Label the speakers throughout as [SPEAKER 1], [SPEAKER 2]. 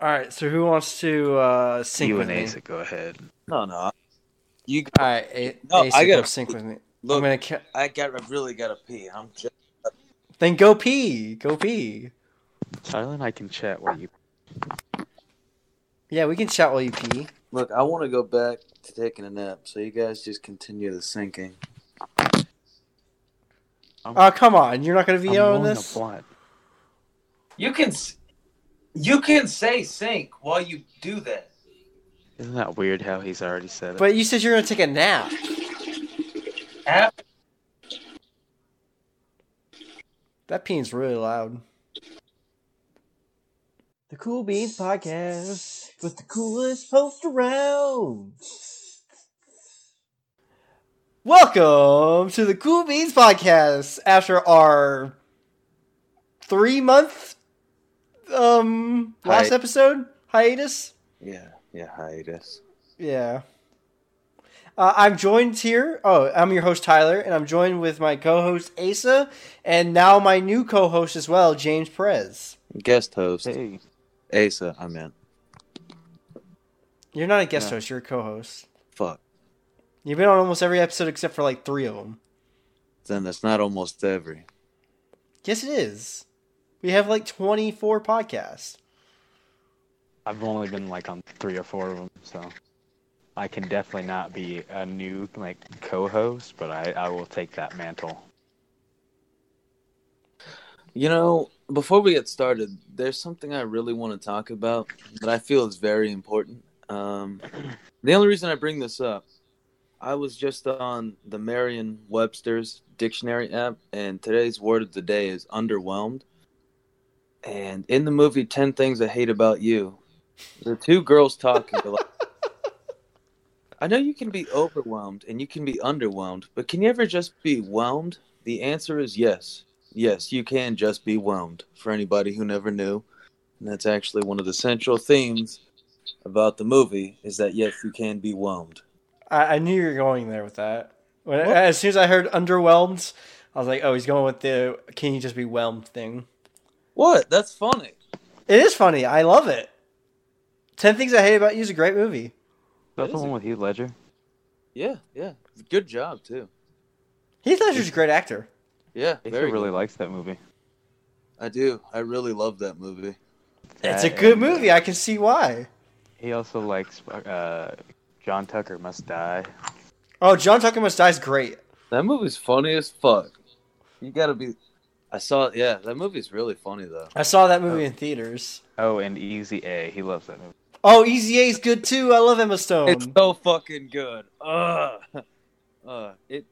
[SPEAKER 1] All right, so who wants to uh, sync
[SPEAKER 2] you
[SPEAKER 1] with
[SPEAKER 2] and
[SPEAKER 1] me?
[SPEAKER 2] Asa, go ahead.
[SPEAKER 3] No, no. You
[SPEAKER 1] All right, A-
[SPEAKER 3] No,
[SPEAKER 1] Asa,
[SPEAKER 3] I gotta-
[SPEAKER 1] sync with me.
[SPEAKER 3] look.
[SPEAKER 1] I'm gonna. Ca-
[SPEAKER 3] I got. I really gotta pee. I'm just.
[SPEAKER 1] then go pee. Go pee.
[SPEAKER 2] Tyler and I can chat while you.
[SPEAKER 1] Yeah, we can chat while you pee.
[SPEAKER 3] Look, I want to go back to taking a nap, so you guys just continue the sinking.
[SPEAKER 1] Oh, come on! You're not gonna
[SPEAKER 2] I'm
[SPEAKER 1] on
[SPEAKER 2] rolling a
[SPEAKER 1] this.
[SPEAKER 2] blunt.
[SPEAKER 3] You can. s- You can say sink while you do that.
[SPEAKER 2] Isn't that weird how he's already said it?
[SPEAKER 1] But you said you're gonna take a nap.
[SPEAKER 3] App.
[SPEAKER 1] That peeing's really loud. The Kool Beans Podcast with the coolest host around. Welcome to the Kool Beans Podcast after our three month um last
[SPEAKER 3] Hi-
[SPEAKER 1] episode hiatus.
[SPEAKER 3] Yeah. Yeah. Hiatus.
[SPEAKER 1] Yeah. Uh, I'm joined here. Oh, I'm your host Tyler, and I'm joined with my co-host Asa, and now my new co-host as well, James Perez.
[SPEAKER 3] Guest host.
[SPEAKER 2] hey,
[SPEAKER 3] Asa. I meant.
[SPEAKER 1] You're not a guest
[SPEAKER 2] No.
[SPEAKER 1] host; you're a co-host.
[SPEAKER 3] Fuck.
[SPEAKER 1] You've been on almost every episode except for like three of them.
[SPEAKER 3] Then that's not almost every.
[SPEAKER 1] Yes, it is. We have like 24 podcasts.
[SPEAKER 2] I've only been like on three or four of them, so I can definitely not be a new like co-host, but I, I will take that mantle.
[SPEAKER 3] You know, before we get started, there's something I really want to talk about that I feel is very important. Um, the only reason I bring this up, I was just on the Merriam Webster's dictionary app, and today's word of the day is underwhelmed. And in the movie 10 Things I Hate About You, the two girls talking like, I know you can be overwhelmed and you can be underwhelmed, but can you ever just be whelmed? The answer is yes. Yes, you can just be whelmed. For anybody who never knew, and that's actually one of the central themes about the movie is that yes, you can be whelmed.
[SPEAKER 1] I, I knew you were going there with that. When, as soon as I heard underwhelmed, I was like, "Oh, he's going with the can you just be whelmed thing."
[SPEAKER 3] What? That's funny.
[SPEAKER 1] It is funny. I love it. Ten Things I Hate About You is a great movie.
[SPEAKER 2] That's the one with Heath Ledger.
[SPEAKER 3] Yeah, yeah. Good job too.
[SPEAKER 1] Heath Ledger's a great actor.
[SPEAKER 3] Yeah,
[SPEAKER 2] Asa
[SPEAKER 3] very
[SPEAKER 2] really
[SPEAKER 3] good.
[SPEAKER 2] likes that movie.
[SPEAKER 3] I do. I really love that movie.
[SPEAKER 1] It's a
[SPEAKER 2] That
[SPEAKER 1] good
[SPEAKER 2] and, uh,
[SPEAKER 1] movie. I can see why.
[SPEAKER 2] He also likes uh, John Tucker Must Die.
[SPEAKER 1] Oh, John Tucker Must Die is great.
[SPEAKER 3] That movie's funny as fuck. You gotta be. I saw. Yeah, that movie's really funny though.
[SPEAKER 1] I saw that movie in theaters.
[SPEAKER 2] Oh, and Easy A. He loves that movie.
[SPEAKER 1] Oh, Easy A is good too. I love Emma Stone.
[SPEAKER 3] It's so fucking good. Ugh. Uh, it.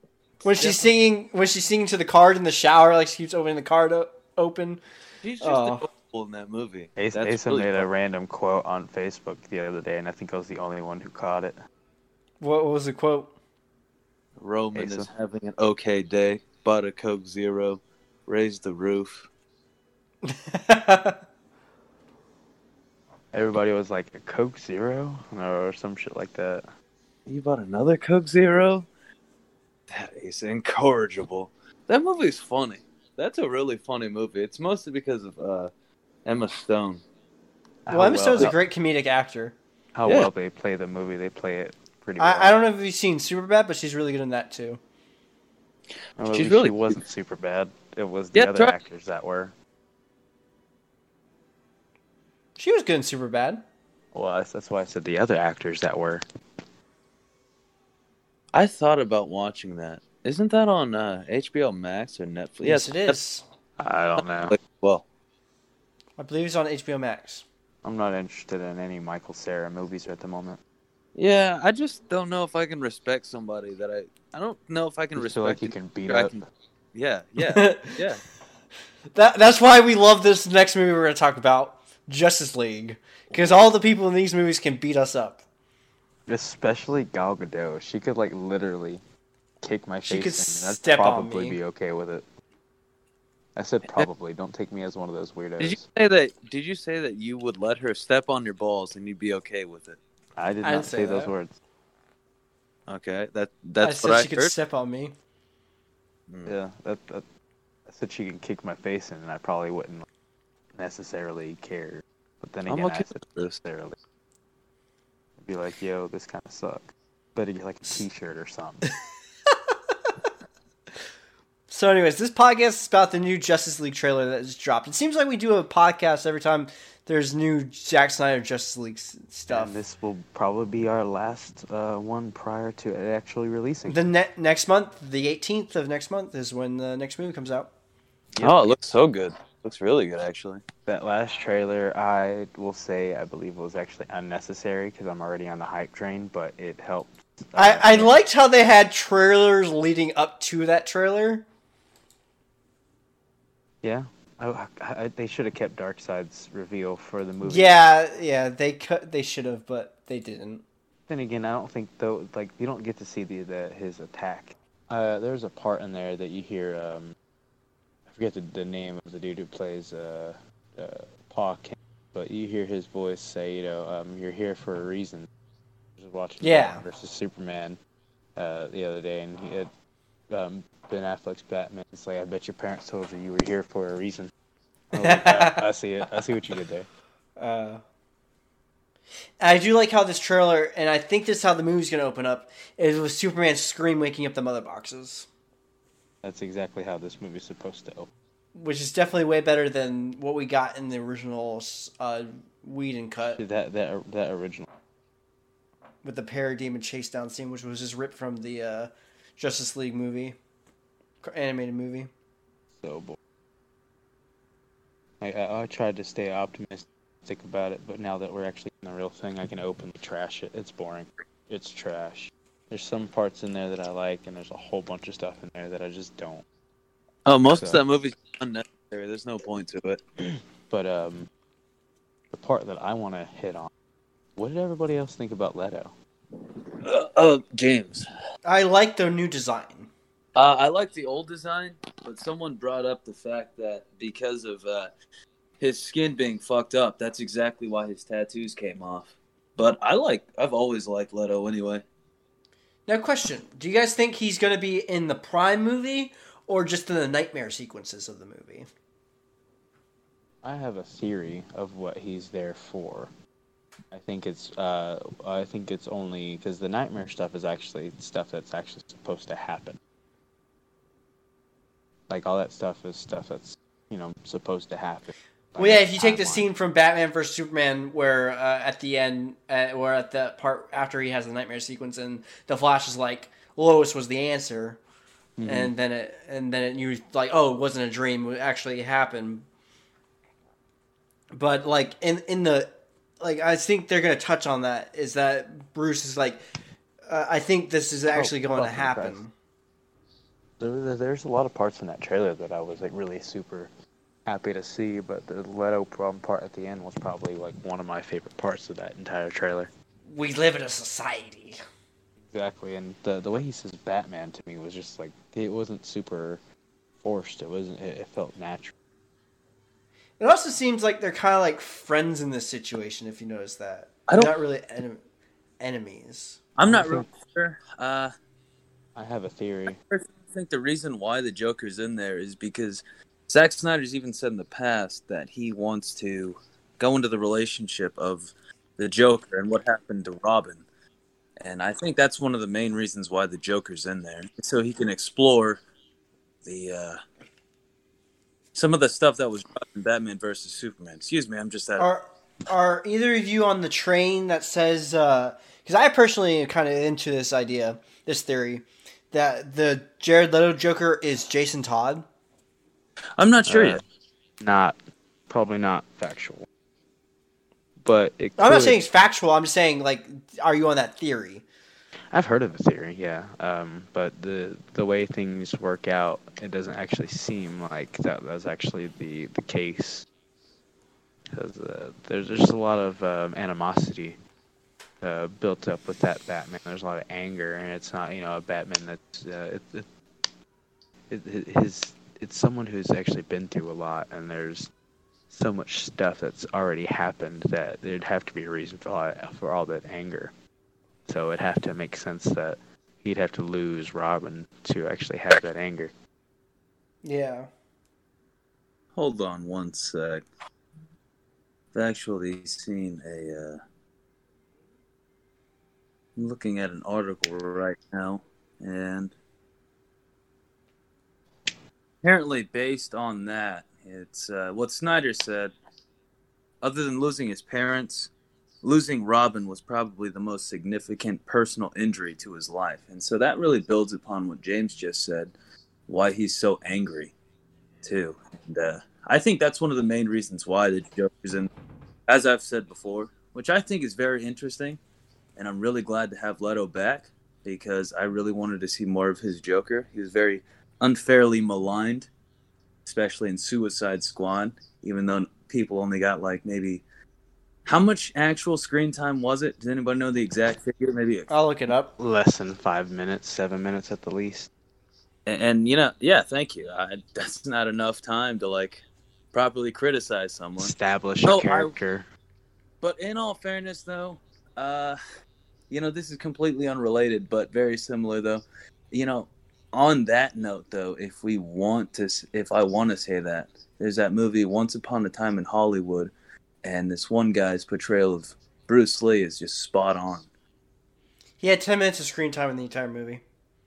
[SPEAKER 1] when she's singing, when she's singing to the card in the shower, like she keeps opening the card o- open.
[SPEAKER 3] She's just
[SPEAKER 1] Oh.
[SPEAKER 3] in that movie.
[SPEAKER 2] Asa,
[SPEAKER 3] That's
[SPEAKER 2] Asa
[SPEAKER 3] really
[SPEAKER 2] made a random quote on Facebook the other day, and I think I was the only one who caught it.
[SPEAKER 1] What, what was the quote?
[SPEAKER 3] Roman
[SPEAKER 2] Asa.
[SPEAKER 3] is having an okay day. Bought a Coke Zero. Raised the roof.
[SPEAKER 2] Everybody was like, a Coke Zero? Or some shit like that.
[SPEAKER 3] You bought another Coke Zero? That is incorrigible. That movie's funny. That's a really funny movie. It's mostly because of uh, Emma Stone.
[SPEAKER 1] well,
[SPEAKER 2] How
[SPEAKER 1] Emma Stone's a great comedic actor.
[SPEAKER 2] How
[SPEAKER 3] Yeah.
[SPEAKER 2] well they play the movie, they play it pretty well.
[SPEAKER 1] I, I don't know if you've seen Superbad, but she's really good in that too.
[SPEAKER 2] Well, at
[SPEAKER 3] She's really-
[SPEAKER 2] she wasn't super bad. It was the
[SPEAKER 3] Yeah,
[SPEAKER 2] other
[SPEAKER 3] try-
[SPEAKER 2] actors that were.
[SPEAKER 1] She was good in Superbad.
[SPEAKER 2] Well, that's, that's why I said the other actors that were.
[SPEAKER 3] I thought about watching that. Isn't that on uh, HBO Max or Netflix?
[SPEAKER 1] Yes, it is.
[SPEAKER 2] I don't know.
[SPEAKER 3] Like, well,
[SPEAKER 1] I believe it's on HBO Max.
[SPEAKER 2] I'm not interested in any Michael Cera movies at the moment.
[SPEAKER 3] yeah, I just don't know if I can respect somebody that I. I don't know if I can
[SPEAKER 2] You
[SPEAKER 3] respect.
[SPEAKER 2] feel like you can beat up.
[SPEAKER 3] can- Yeah, yeah, yeah.
[SPEAKER 1] That that's why we love this next movie we're going to talk about, Justice League, because all the people in these movies can beat us up.
[SPEAKER 2] Especially Gal Gadot. She could like literally kick my
[SPEAKER 1] She
[SPEAKER 2] face
[SPEAKER 1] could
[SPEAKER 2] in. and
[SPEAKER 1] step
[SPEAKER 2] I'd
[SPEAKER 1] on
[SPEAKER 2] probably
[SPEAKER 1] me.
[SPEAKER 2] be okay with it. I said probably. Don't take me as one of those weirdos.
[SPEAKER 3] Did you say that? Did you say that you would let her step on your balls and you'd be okay with it?
[SPEAKER 2] I did
[SPEAKER 1] I
[SPEAKER 2] not
[SPEAKER 1] say
[SPEAKER 2] say those words.
[SPEAKER 3] Okay, that
[SPEAKER 1] I
[SPEAKER 3] that's
[SPEAKER 1] said
[SPEAKER 3] what I said
[SPEAKER 1] she could
[SPEAKER 3] heard.
[SPEAKER 1] step on me.
[SPEAKER 3] Mm.
[SPEAKER 2] Yeah, that, that I said she can kick my face in, and I probably wouldn't necessarily care. But then
[SPEAKER 3] I'm
[SPEAKER 2] again,
[SPEAKER 3] okay
[SPEAKER 2] I
[SPEAKER 3] with this.
[SPEAKER 2] necessarily be like, "Yo, this kind of sucks." Better get like a T-shirt or something.
[SPEAKER 1] So, anyways, this podcast is about the new Justice League trailer that just dropped. It seems like we do a podcast every time there's new Zack Snyder Justice League s- stuff.
[SPEAKER 2] And this will probably be our last uh, one prior to it actually releasing.
[SPEAKER 1] The ne- next month, the 18th of next month, is when the next movie comes out.
[SPEAKER 2] Yep.
[SPEAKER 3] Oh, it looks so good. Looks really good, actually.
[SPEAKER 2] That last trailer, I will say, I believe was actually unnecessary because I'm already on the hype train, but it helped. uh,
[SPEAKER 1] I, I liked how they had trailers leading up to that trailer.
[SPEAKER 2] Yeah, I, I, they should have kept Darkseid's reveal for the movie.
[SPEAKER 1] Yeah, yeah, they cut, they should have, but they didn't.
[SPEAKER 2] Then again, I don't think though, like you don't get to see the, the his attack. Uh, there's a part in there that you hear. Um, I forget the, the name of the dude who plays uh, uh, Paw but you hear his voice say, you know, um, you're here for a reason. Was watching
[SPEAKER 1] Yeah.
[SPEAKER 2] Batman versus Superman uh, the other day, and he had um, Ben Affleck's Batman. It's like, I bet your parents told you you were here for a reason. I, like, "I- I see it. I see what you did there.
[SPEAKER 1] Uh, I do like how this trailer, and I think this is how the movie's going to open up, is with Superman's scream waking up the mother boxes,
[SPEAKER 2] That's exactly how this movie's supposed to open.
[SPEAKER 1] which is definitely way better than what we got in the original uh, and cut
[SPEAKER 2] That that that original.
[SPEAKER 1] with the parademon chase down scene, which was just ripped from the uh, Justice League movie, animated movie.
[SPEAKER 2] so boring. I, I, I tried to stay optimistic about it, but now that we're actually in the real thing, I can openly trash it. It's boring. It's trash. There's some parts in there that I like, and there's a whole bunch of stuff in there that I just don't.
[SPEAKER 3] Oh, most of that movie's unnecessary. There's no point to it.
[SPEAKER 2] But um, the part that I want to hit on. What did everybody else think about Leto?
[SPEAKER 3] Uh, uh, James.
[SPEAKER 1] I like the new design.
[SPEAKER 3] Uh, I like the old design, but someone brought up the fact that because of uh, his skin being fucked up, that's exactly why his tattoos came off. But I like, I've always liked Leto anyway.
[SPEAKER 1] Now, question: Do you guys think he's going to be in the Prime movie or just in the nightmare sequences of the movie?
[SPEAKER 2] I have a theory of what he's there for. I think it's uh, I think it's only because the nightmare stuff is actually stuff that's actually supposed to happen. Like all that stuff is stuff that's you know supposed to happen.
[SPEAKER 1] Well, yeah, if you take the scene from Batman vs Superman, where uh, at the end, uh, or at the part after he has the nightmare sequence, and the Flash is like, Lois was the answer,
[SPEAKER 2] Mhm.
[SPEAKER 1] and then it, and then it, you like, oh, it wasn't a dream; it actually happened. But like in in the, like I think they're gonna touch on that is that Bruce is like, uh, I think this is actually going to happen.
[SPEAKER 2] Christ. There, there- there's a lot of parts in that trailer that I was like really super happy to see, but the Leto problem part at the end was probably like one of my favorite parts of that entire trailer.
[SPEAKER 1] We live in a society.
[SPEAKER 2] Exactly, and the the way he says Batman to me was just like it wasn't super forced. It wasn't. It, it felt natural.
[SPEAKER 1] It also seems like they're kind of like friends in this situation. If you notice that,
[SPEAKER 3] I don't-
[SPEAKER 1] not really en- enemies.
[SPEAKER 3] I'm not
[SPEAKER 2] I
[SPEAKER 3] real sure. Uh,
[SPEAKER 2] I have a theory.
[SPEAKER 3] Think the reason why the Joker's in there is because Zack Snyder's even said in the past that he wants to go into the relationship of the Joker and what happened to Robin. And I think that's one of the main reasons why the Joker's in there, so he can explore the uh, some of the stuff that was in Batman versus Superman. Excuse me, I'm just at
[SPEAKER 1] Are are either of you on the train that says? Because I personally am kind of into this idea, this theory, that the Jared Leto Joker is Jason Todd.
[SPEAKER 3] I'm not sure
[SPEAKER 2] Uh,
[SPEAKER 3] yet.
[SPEAKER 2] Not probably not factual, but it
[SPEAKER 1] I'm not saying it's factual. I'm just saying, like, are you on that theory?
[SPEAKER 2] I've heard of the theory, yeah. Um, but the the way things work out, it doesn't actually seem like that was actually the the case. Because uh, there's just a lot of um, animosity uh, built up with that Batman. There's a lot of anger, and it's not you know a Batman that's uh, it, it, it, it, his it's someone who's actually been through a lot, and there's so much stuff that's already happened that there'd have to be a reason for all, for all that anger. So it'd have to make sense that he'd have to lose Robin to actually have that anger.
[SPEAKER 1] Yeah.
[SPEAKER 3] Hold on one sec. I've actually seen a. Uh, I'm looking at an article right now, and apparently, based on that, it's uh, what Snyder said. Other than losing his parents, losing Robin was probably the most significant personal injury to his life. And so that really builds upon what James just said, why he's so angry, too. And uh, I think that's one of the main reasons why the Joker's in, as I've said before, which I think is very interesting. And I'm really glad to have Leto back because I really wanted to see more of his Joker. He was very unfairly maligned, especially in Suicide Squad, even though people only got like maybe how much actual screen time was it? Does anybody know the exact figure? Maybe.
[SPEAKER 1] I'll look it up.
[SPEAKER 2] Less than five minutes, seven minutes at the least.
[SPEAKER 3] and, and you know, yeah, thank you. I, that's not enough time to like properly criticize someone.
[SPEAKER 2] Establish
[SPEAKER 3] No,
[SPEAKER 2] a
[SPEAKER 3] I-
[SPEAKER 2] character.
[SPEAKER 3] But in all fairness, though, uh, you know, this is completely unrelated, but very similar, though. You know, on that note, though, if we want to, if I want to say that, there's that movie Once Upon a Time in Hollywood, and this one guy's portrayal of Bruce Lee is just spot on.
[SPEAKER 1] He had 10 minutes of screen time in the entire movie.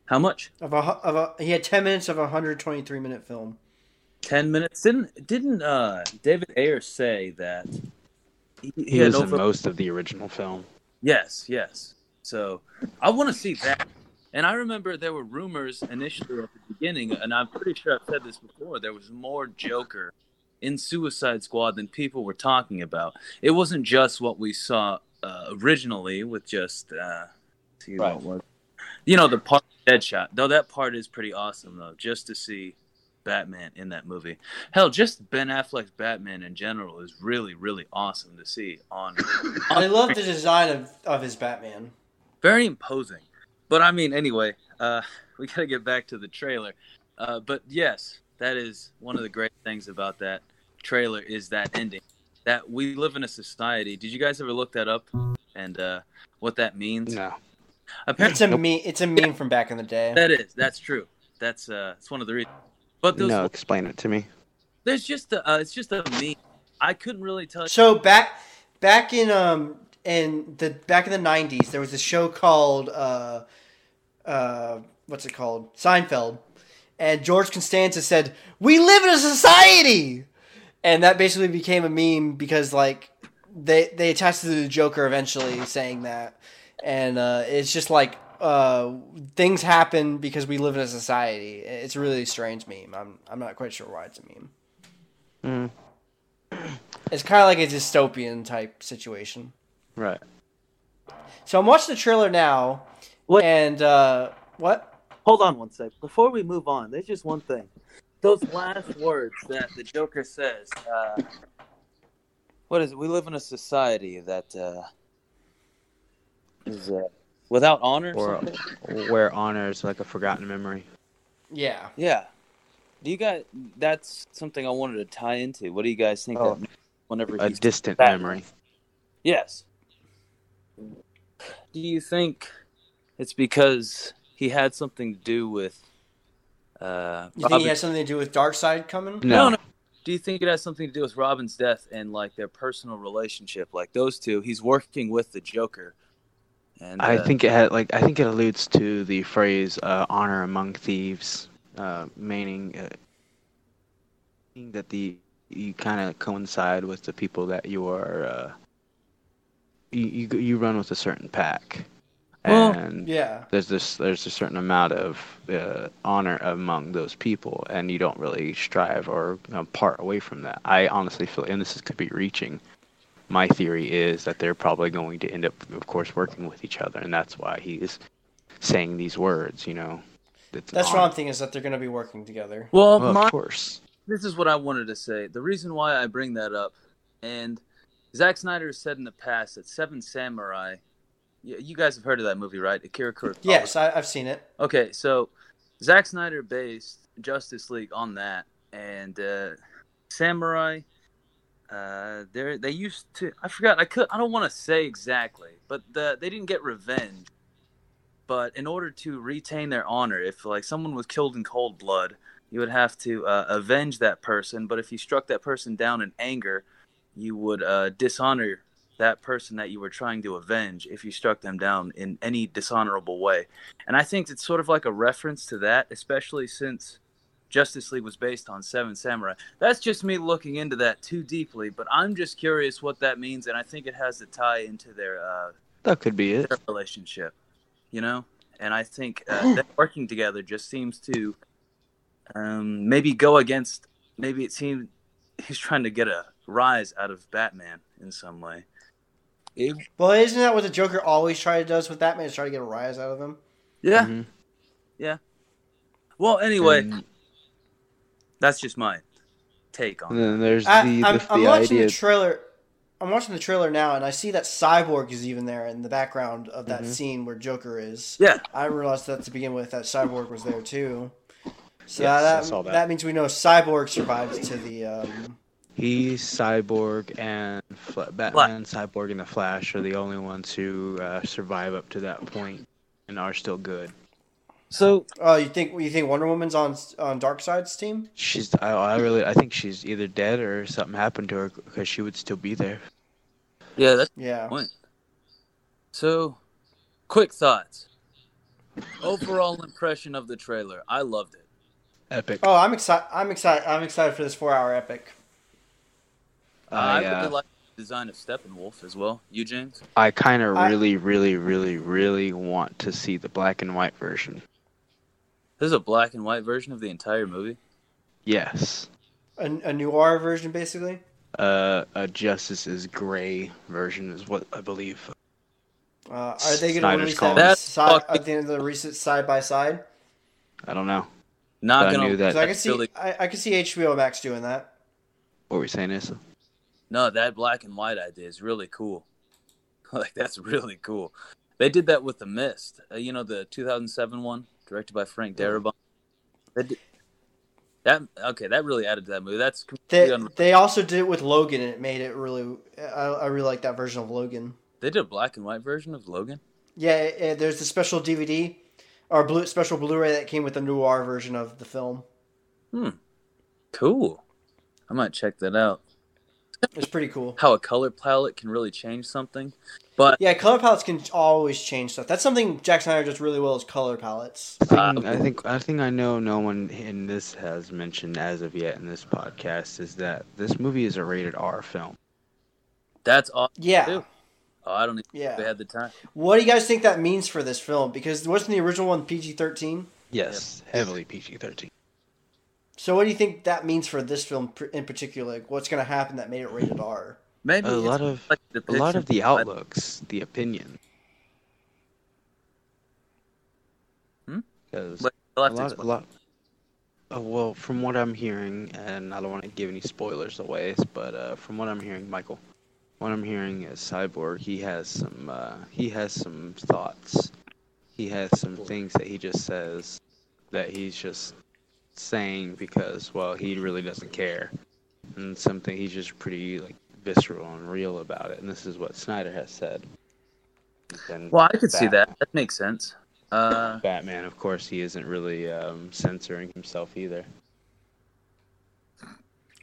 [SPEAKER 3] How much?
[SPEAKER 1] Of a, of a, he had 10 minutes of a 123 minute film.
[SPEAKER 3] Ten minutes? Didn't didn't uh, David Ayer say that? He,
[SPEAKER 2] He
[SPEAKER 3] had
[SPEAKER 2] was in most of the original film.
[SPEAKER 3] Yes, yes. So I want to see that. And I remember there were rumors initially at the beginning, and I'm pretty sure I've said this before. There was more Joker in Suicide Squad than people were talking about. It wasn't just what we saw uh, originally with just uh, see
[SPEAKER 1] Right.
[SPEAKER 3] what was, you know, the part of Deadshot. Though that part is pretty awesome, though, just to see Batman in that movie. Hell, just Ben Affleck's Batman in general is really, really awesome to see on.
[SPEAKER 1] I love the design of, of his Batman.
[SPEAKER 3] Very imposing. But I mean, anyway, uh, we got to get back to the trailer. Uh, but yes, that is one of the great things about that trailer is that ending. That we live in a society. Did you guys ever look that up and uh, what that means?
[SPEAKER 2] No.
[SPEAKER 3] Apparently,
[SPEAKER 1] It's a meme. It's a meme from back in the day.
[SPEAKER 3] that is that's true. That's uh, it's one of the reasons. But those,
[SPEAKER 2] No, explain it to me.
[SPEAKER 3] there's just a, uh, it's just a meme. I couldn't really tell. you.
[SPEAKER 1] So back back in um in the back in the nineties, there was a show called uh uh what's it called Seinfeld, and George Costanza said, "We live in a society," and that basically became a meme because like they they attached to the Joker eventually saying that, and uh, it's just like. Uh, things happen because we live in a society. It's a really strange meme. I'm I'm not quite sure why it's a meme.
[SPEAKER 2] Mm,
[SPEAKER 1] It's kind of like a dystopian type situation.
[SPEAKER 2] Right.
[SPEAKER 1] So I'm watching the trailer now,
[SPEAKER 3] What?
[SPEAKER 1] and uh, what?
[SPEAKER 3] Hold on one sec. Before we move on, there's just one thing. Those last words that the Joker says. Uh, what is it? We live in a society that uh, is uh, without honor.
[SPEAKER 2] Or
[SPEAKER 3] something?
[SPEAKER 2] where honor is like a forgotten memory.
[SPEAKER 1] Yeah,
[SPEAKER 3] Yeah. Do you guys? That's something I wanted to tie into. What do you guys think?
[SPEAKER 2] Oh.
[SPEAKER 3] that whenever
[SPEAKER 2] A distant
[SPEAKER 3] Batman.
[SPEAKER 2] memory.
[SPEAKER 3] Yes. Do you think it's because he had something to do with? Uh,
[SPEAKER 1] you think
[SPEAKER 3] Robin-
[SPEAKER 1] he has something to do with Darkseid coming?
[SPEAKER 2] No.
[SPEAKER 3] No, no. Do you think it has something to do with Robin's death and like their personal relationship? Like those two, he's working with the Joker. And
[SPEAKER 2] I
[SPEAKER 3] uh,
[SPEAKER 2] think it had like I think it alludes to the phrase uh, "honor among thieves," uh, meaning uh, that the you kind of coincide with the people that you are uh, you, you you run with a certain pack,
[SPEAKER 3] Well,
[SPEAKER 2] and
[SPEAKER 1] Yeah,
[SPEAKER 2] there's this there's a certain amount of uh, honor among those people, and you don't really strive or you know, part away from that. I honestly feel, and this is, could be reaching. My theory is that they're probably going to end up, of course, working with each other, and that's why he's saying these words. You know, it's
[SPEAKER 1] that's
[SPEAKER 2] an
[SPEAKER 1] what I'm thinking is that they're going to be working together.
[SPEAKER 3] well,
[SPEAKER 2] Well,
[SPEAKER 3] my,
[SPEAKER 2] of course.
[SPEAKER 3] this is what I wanted to say. The reason why I bring that up, and Zack Snyder said in the past that Seven Samurai. You, guys have heard of that movie, right? Akira Kurosawa.
[SPEAKER 1] Yes, I, I've seen it.
[SPEAKER 3] Okay, so Zack Snyder based Justice League on that, and uh, Samurai. Uh, they they used to. I forgot. I could. I don't want to say exactly, but the they didn't get revenge. But in order to retain their honor, if like someone was killed in cold blood, you would have to uh, avenge that person. But if you struck that person down in anger, you would uh, dishonor that person that you were trying to avenge if you struck them down in any dishonorable way. And I think it's sort of like a reference to that, especially since Justice League was based on Seven Samurai. That's just me looking into that too deeply, but I'm just curious what that means, and I think it has to tie into their uh,
[SPEAKER 2] That could be it.
[SPEAKER 3] relationship, you know. And I think uh, them working together just seems to um, maybe go against. Maybe it seems he's trying to get a rise out of Batman in some way. It-
[SPEAKER 1] Well, isn't that what the Joker always try to does with Batman? Is try to get a rise out of him.
[SPEAKER 3] yeah.
[SPEAKER 2] Mhm.
[SPEAKER 3] Well, anyway,
[SPEAKER 2] And,
[SPEAKER 3] that's just my take on
[SPEAKER 2] and
[SPEAKER 3] it.
[SPEAKER 2] then there's
[SPEAKER 1] I,
[SPEAKER 2] the,
[SPEAKER 1] I'm,
[SPEAKER 2] the,
[SPEAKER 1] I'm
[SPEAKER 2] the
[SPEAKER 1] watching the trailer. I'm watching the trailer now, and I see that Cyborg is even there in the background of that
[SPEAKER 2] Mhm.
[SPEAKER 1] scene where Joker is.
[SPEAKER 3] Yeah,
[SPEAKER 1] I didn't that to begin with that Cyborg was there too. So
[SPEAKER 2] Yes, I
[SPEAKER 1] that,
[SPEAKER 2] saw that.
[SPEAKER 1] that means we know Cyborg survives to the. Um,
[SPEAKER 2] He's Cyborg and Fla- Batman, Cyborg, and the Flash are the only ones who uh, survive up to that point and are still good.
[SPEAKER 3] so
[SPEAKER 1] oh, you think you think Wonder Woman's on on Darkseid's team?
[SPEAKER 2] She's, I, I really, I think she's either dead or something happened to her because she would still be there.
[SPEAKER 3] yeah, that's
[SPEAKER 1] Yeah.
[SPEAKER 3] point. So, quick thoughts. Overall impression of the trailer. I loved it.
[SPEAKER 2] Epic.
[SPEAKER 1] Oh, I'm excited. I'm excited. I'm excited for this four-hour epic.
[SPEAKER 3] I
[SPEAKER 2] I, uh,
[SPEAKER 3] really like the design of Steppenwolf as well. You, James?
[SPEAKER 2] I kind of really, really, really, really want to see the black and white version.
[SPEAKER 3] There's a black and white version of the entire movie.
[SPEAKER 2] Yes.
[SPEAKER 1] A, a noir version, basically.
[SPEAKER 2] Uh, a Justice is Gray version is what I believe.
[SPEAKER 1] Uh, are they going to release
[SPEAKER 2] calling.
[SPEAKER 1] that
[SPEAKER 3] That's
[SPEAKER 1] side, at the end of the recent side by side?
[SPEAKER 2] I don't know.
[SPEAKER 3] Not
[SPEAKER 2] But I
[SPEAKER 3] gonna.
[SPEAKER 2] knew that-
[SPEAKER 1] I can see, I, I can see HBO Max doing that.
[SPEAKER 2] What were we saying, Issa?
[SPEAKER 3] No, that black and white idea is really cool. Like that's really cool. They did that with The Mist. Uh, you know the 2007 one, directed by Frank Darabont. Did, that okay, that really added to that movie. That's completely
[SPEAKER 1] They, they also did it with Logan, and it made it really. I, I really like that version of Logan.
[SPEAKER 3] They did a black and white version of Logan.
[SPEAKER 1] Yeah, there's the special DVD or blue, special Blu-ray that came with the noir version of the film. Hmm.
[SPEAKER 3] Cool. I might check that out.
[SPEAKER 1] It's pretty cool.
[SPEAKER 3] How a color palette can really change something. But
[SPEAKER 1] Yeah, color palettes can always change stuff. That's something Zack Snyder does really well is color palettes.
[SPEAKER 2] I think,
[SPEAKER 3] Uh,
[SPEAKER 2] I think I think I know no one in this has mentioned as of yet in this podcast is that this movie is a rated R film.
[SPEAKER 3] that's awesome.
[SPEAKER 1] Yeah,
[SPEAKER 3] Too. Oh, I don't even
[SPEAKER 1] yeah.
[SPEAKER 3] they had the time.
[SPEAKER 1] What do you guys think that means for this film? Because wasn't the original one PG-13?
[SPEAKER 2] Yes, heavily PG thirteen.
[SPEAKER 1] So what do you think that means for this film in particular? Like, what's going to happen that made it rated R?
[SPEAKER 3] Maybe
[SPEAKER 2] A lot of
[SPEAKER 3] like
[SPEAKER 2] a lot of the outlooks, the opinion.
[SPEAKER 3] Hmm?
[SPEAKER 2] Because
[SPEAKER 3] But
[SPEAKER 2] a
[SPEAKER 3] I'll have to
[SPEAKER 2] lot, a lot. Oh, well, from what I'm hearing, and I don't want to give any spoilers away, but uh, from what I'm hearing, Michael, what I'm hearing is Cyborg. He has some. Uh, he has some thoughts. He has some things that he just says that he's just saying because, well, he really doesn't care, and something he's just pretty like visceral and real about it. And this is what Snyder has said. And
[SPEAKER 3] Well, I could see that. That makes sense. Uh,
[SPEAKER 2] Batman, of course, he isn't really um, censoring himself either.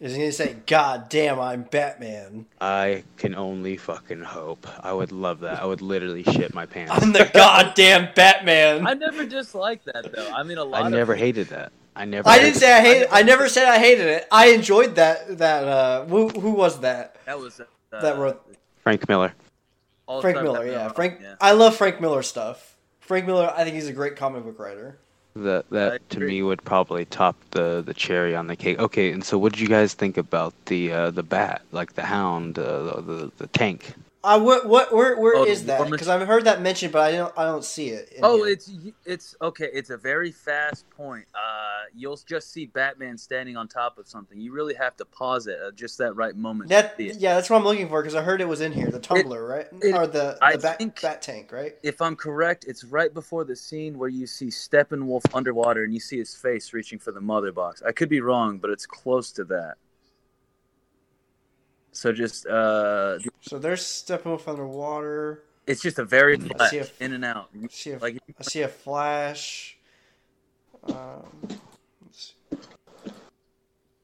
[SPEAKER 1] Is he going to say, "God damn, I'm Batman.
[SPEAKER 2] I can only fucking hope. I would love that. I would literally shit my pants.
[SPEAKER 1] I'm the goddamn Batman."
[SPEAKER 3] I never disliked that though. I mean, a lot
[SPEAKER 2] I
[SPEAKER 3] of
[SPEAKER 2] never hated that. I never.
[SPEAKER 1] I didn't
[SPEAKER 2] hated-
[SPEAKER 1] say I hated. I never said I hated it. I enjoyed that. That uh, who who was that?
[SPEAKER 3] that was uh,
[SPEAKER 1] That wrote-
[SPEAKER 2] Frank Miller.
[SPEAKER 3] All
[SPEAKER 1] Frank
[SPEAKER 3] Star
[SPEAKER 1] Miller. Yeah, Frank.
[SPEAKER 3] yeah.
[SPEAKER 1] I love Frank Miller stuff. Frank Miller. I think he's a great comic book writer.
[SPEAKER 2] That that to me would probably top the the cherry on the cake. Okay, and so what did you guys think about the uh, the bat, like the hound, uh, the, the the tank?
[SPEAKER 1] Uh, what what where where
[SPEAKER 3] Oh,
[SPEAKER 1] is that? Because I've heard that mentioned, but I don't I don't see it.
[SPEAKER 3] Oh,
[SPEAKER 1] here.
[SPEAKER 3] it's it's okay. It's a very fast point. Uh, you'll just see Batman standing on top of something. You really have to pause it at just that right moment.
[SPEAKER 1] that. Yeah, that's what I'm looking for because I heard it was in here. The tumbler, right?
[SPEAKER 3] it-
[SPEAKER 1] or the, the bat,
[SPEAKER 3] think-
[SPEAKER 1] bat tank, right?
[SPEAKER 3] If I'm correct, it's right before the scene where you see Steppenwolf underwater and you see his face reaching for the mother box. I could be wrong, but it's close to that. So just uh,
[SPEAKER 1] So there's Steppenwolf underwater.
[SPEAKER 3] it's just a very
[SPEAKER 1] I
[SPEAKER 3] flash
[SPEAKER 1] see a-
[SPEAKER 3] in and out.
[SPEAKER 1] I see a,
[SPEAKER 3] Like
[SPEAKER 1] I see a flash. Um, let's see.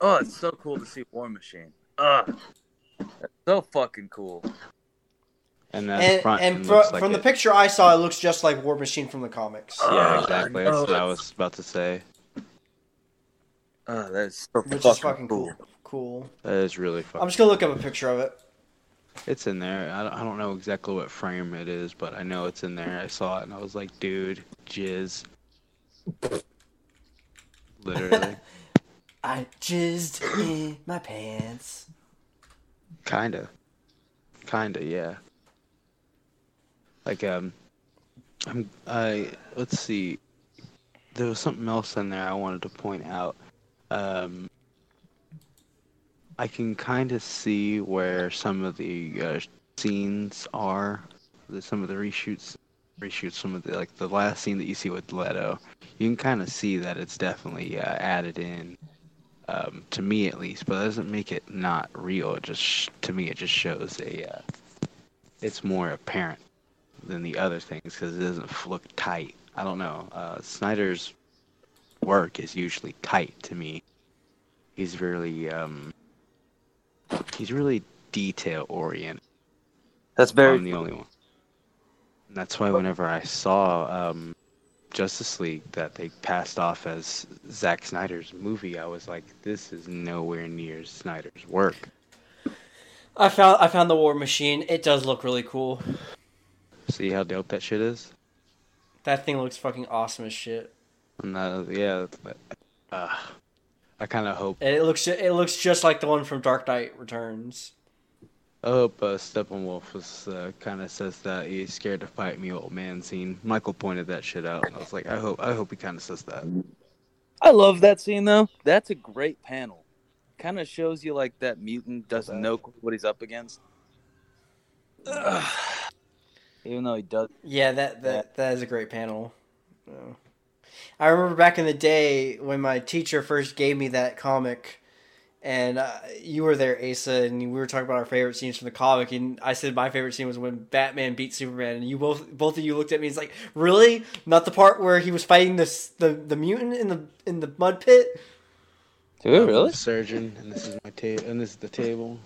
[SPEAKER 3] oh, it's so cool to see War Machine. Ugh. So fucking cool.
[SPEAKER 2] And that
[SPEAKER 1] And,
[SPEAKER 2] front
[SPEAKER 1] and
[SPEAKER 2] end
[SPEAKER 1] fro-
[SPEAKER 2] looks like
[SPEAKER 1] from the picture I saw, it looks just like War Machine from the comics,
[SPEAKER 2] Yeah, exactly. That's what I was about to say.
[SPEAKER 3] Oh, that's so
[SPEAKER 1] which is fucking cool. Cool.
[SPEAKER 2] That is really
[SPEAKER 1] fun.
[SPEAKER 2] I'm
[SPEAKER 1] just gonna look up a picture of it.
[SPEAKER 2] It's in there. I don't, I don't know exactly what frame it is, but I know it's in there. I saw it and I was like, dude, jizz. Literally.
[SPEAKER 1] I jizzed in my pants.
[SPEAKER 2] Kinda. Kinda, yeah. Like um I'm I let's see. There was something else in there I wanted to point out. Um I can kind of see where some of the uh, scenes are, some of the reshoots, reshoots, some of the like the last scene that you see with Leto. You can kind of see that it's definitely uh, added in um, to me at least, but that doesn't make it not real. It just to me it just shows a uh, it's more apparent than the other things because it doesn't look tight. I don't know. Uh, Snyder's work is usually tight to me. He's really um, he's really detail oriented.
[SPEAKER 3] That's very
[SPEAKER 2] I'm the only one. And that's why whenever I saw um, Justice League that they passed off as Zack Snyder's movie, I was like, this is nowhere near Snyder's work.
[SPEAKER 1] I found I found the War Machine. It does look really cool.
[SPEAKER 2] See how dope that shit is?
[SPEAKER 1] That thing looks fucking awesome as shit.
[SPEAKER 2] And uh, yeah, but, uh, I kind of hope
[SPEAKER 1] And it looks it looks just like the one from Dark Knight Returns.
[SPEAKER 2] I hope uh, Steppenwolf was uh, kind of says that he's scared to fight me, old man. Scene. Michael pointed that shit out, and I was like, I hope I hope he kind of says that.
[SPEAKER 3] I love that scene though. That's a great panel. Kind of shows you like that mutant doesn't know what he's up against. Ugh. Even though he does.
[SPEAKER 1] Yeah, that that that is a great panel. Yeah. I remember back in the day when my teacher first gave me that comic, and uh, you were there, Asa, and we were talking about our favorite scenes from the comic, and I said my favorite scene was when Batman beat Superman, and you both both of you looked at me and it's like, really? Not the part where he was fighting this the the mutant in the in the mud pit?
[SPEAKER 3] Dude,
[SPEAKER 2] I'm
[SPEAKER 3] really?
[SPEAKER 2] a surgeon, and this is my table, and this is the table.